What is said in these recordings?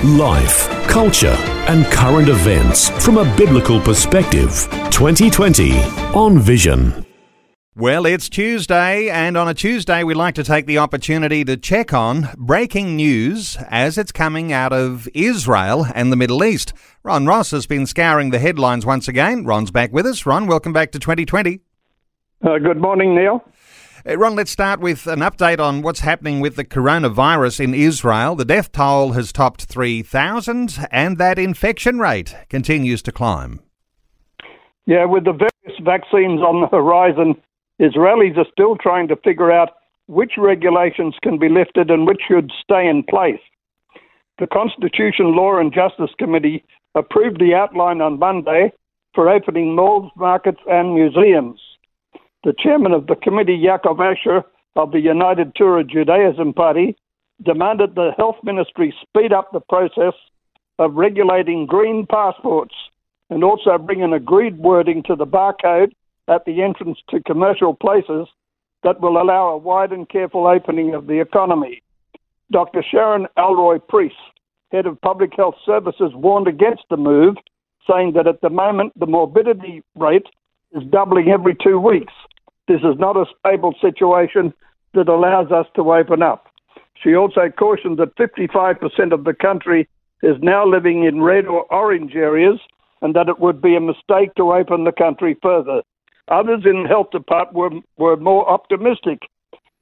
Life, culture, and current events from a biblical perspective. 2020 on Vision. Well, it's Tuesday, and on a Tuesday, we like to take the opportunity to check on breaking news as it's coming out of Israel and the Middle East. Ron Ross has been scouring the headlines once again. Ron's back with us. Ron, welcome back to 2020. Uh, good morning, Neil. Uh, Ron, let's start with an update on what's happening with the coronavirus in Israel. The death toll has topped 3,000, and that infection rate continues to climb. Yeah, with the various vaccines on the horizon, Israelis are still trying to figure out which regulations can be lifted and which should stay in place. The Constitution, Law and Justice Committee approved the outline on Monday for opening malls, markets, and museums. The chairman of the committee, Yaakov Asher of the United Torah Judaism Party, demanded the health ministry speed up the process of regulating green passports and also bring an agreed wording to the barcode at the entrance to commercial places that will allow a wide and careful opening of the economy. Dr. Sharon Alroy Preis, head of public health services, warned against the move, saying that at the moment the morbidity rate is doubling every two weeks. This is not a stable situation that allows us to open up. She also cautioned that 55% of the country is now living in red or orange areas and that it would be a mistake to open the country further. Others in the health department were, were more optimistic.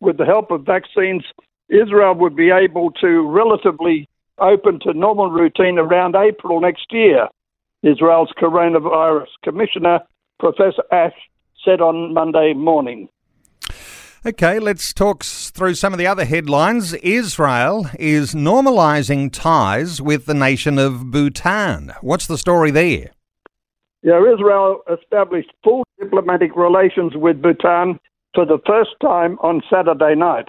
With the help of vaccines, Israel would be able to relatively open to normal routine around April next year. Israel's coronavirus commissioner, Professor Ash, said on Monday morning. Okay, let's talk through some of the other headlines. Israel is normalising ties with the nation of Bhutan. What's the story there? Yeah, Israel established full diplomatic relations with Bhutan for the first time on Saturday night.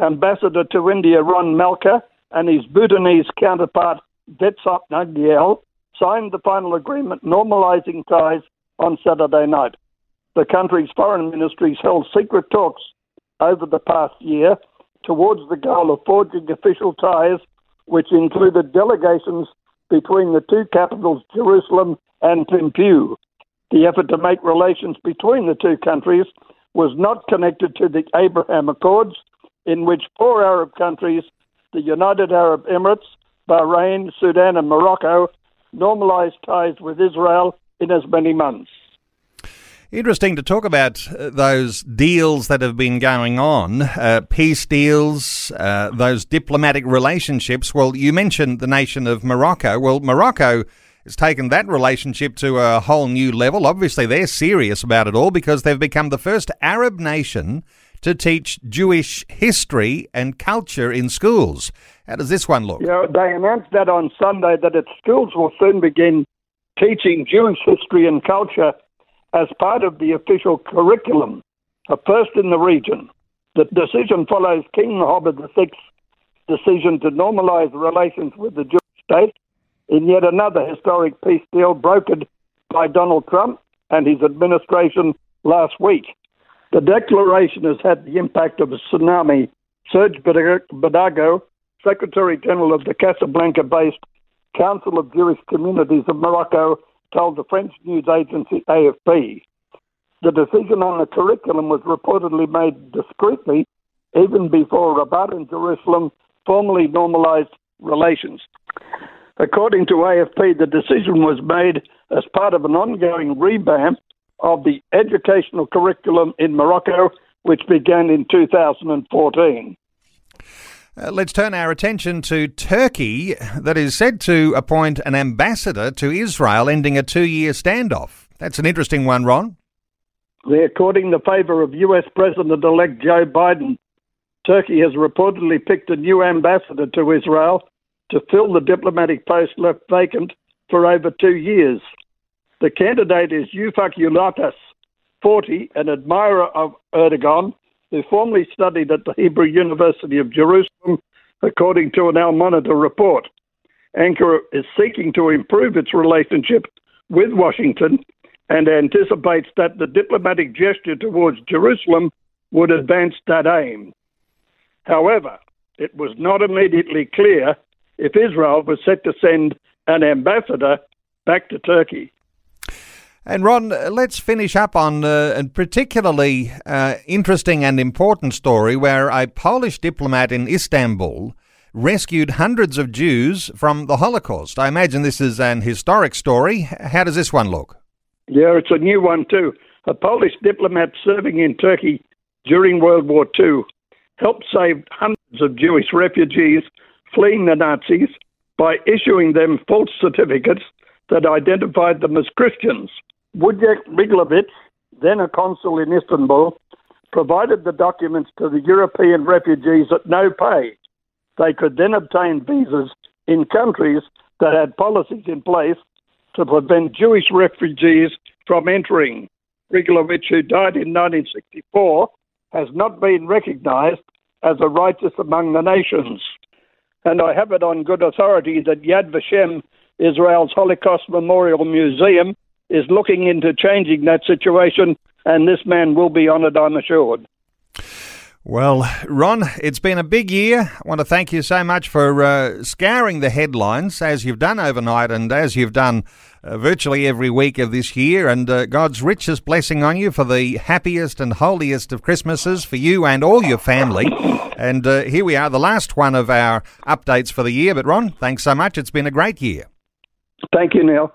Ambassador to India Ron Malka and his Bhutanese counterpart Vetsop Namgyel signed the final agreement normalising ties on Saturday night the country's foreign ministries held secret talks over the past year towards the goal of forging official ties, which included delegations between the two capitals, Jerusalem and Thimphu. The effort to make relations between the two countries was not connected to the Abraham Accords, in which four Arab countries, the United Arab Emirates, Bahrain, Sudan, and Morocco, normalized ties with Israel in as many months. Interesting to talk about uh, those deals that have been going on, uh, peace deals, uh, those diplomatic relationships. Well, you mentioned the nation of Morocco. Well, Morocco has taken that relationship to a whole new level. Obviously, they're serious about it all because they've become the first Arab nation to teach Jewish history and culture in schools. How does this one look? Yeah, they announced that on Sunday that its schools will soon begin teaching Jewish history and culture as part of the official curriculum, a first in the region. The decision follows King Mohammed VI's decision to normalize relations with the Jewish state in yet another historic peace deal brokered by Donald Trump and his administration last week. The declaration has had the impact of a tsunami. Serge Berdugo, Secretary General of the Casablanca based Council of Jewish Communities of Morocco, told the French news agency AFP. The decision on the curriculum was reportedly made discreetly even before Rabat and Jerusalem formally normalized relations. According to AFP, the decision was made as part of an ongoing revamp of the educational curriculum in Morocco, which began in 2014. Uh, let's turn our attention to Turkey, that is said to appoint an ambassador to Israel, ending a two year standoff. That's an interesting one, Ron. They're courting the favour of US President elect Joe Biden. Turkey has reportedly picked a new ambassador to Israel to fill the diplomatic post left vacant for over two years. The candidate is Ufuk Ulutas, 40, an admirer of Erdogan, who formerly studied at the Hebrew University of Jerusalem, according to an Al Monitor report. Ankara is seeking to improve its relationship with Washington and anticipates that the diplomatic gesture towards Jerusalem would advance that aim. However, it was not immediately clear if Israel was set to send an ambassador back to Turkey. And Ron, let's finish up on uh, a particularly uh, interesting and important story where a Polish diplomat in Istanbul rescued hundreds of Jews from the Holocaust. I imagine this is an historic story. How does this one look? Yeah, it's a new one too. A Polish diplomat serving in Turkey during World War II helped save hundreds of Jewish refugees fleeing the Nazis by issuing them false certificates that identified them as Christians. Wojciech Rychlewicz, then a consul in Istanbul, provided the documents to the European refugees at no pay. They could then obtain visas in countries that had policies in place to prevent Jewish refugees from entering. Rychlewicz, who died in 1964, has not been recognized as a righteous among the nations. And I have it on good authority that Yad Vashem, Israel's Holocaust Memorial Museum, is looking into changing that situation, and this man will be honoured, I'm assured. Well, Ron, it's been a big year. I want to thank you so much for uh, scouring the headlines as you've done overnight and as you've done uh, virtually every week of this year. And uh, God's richest blessing on you for the happiest and holiest of Christmases for you and all your family. And uh, here we are, the last one of our updates for the year. But Ron, thanks so much. It's been a great year. Thank you, Neil.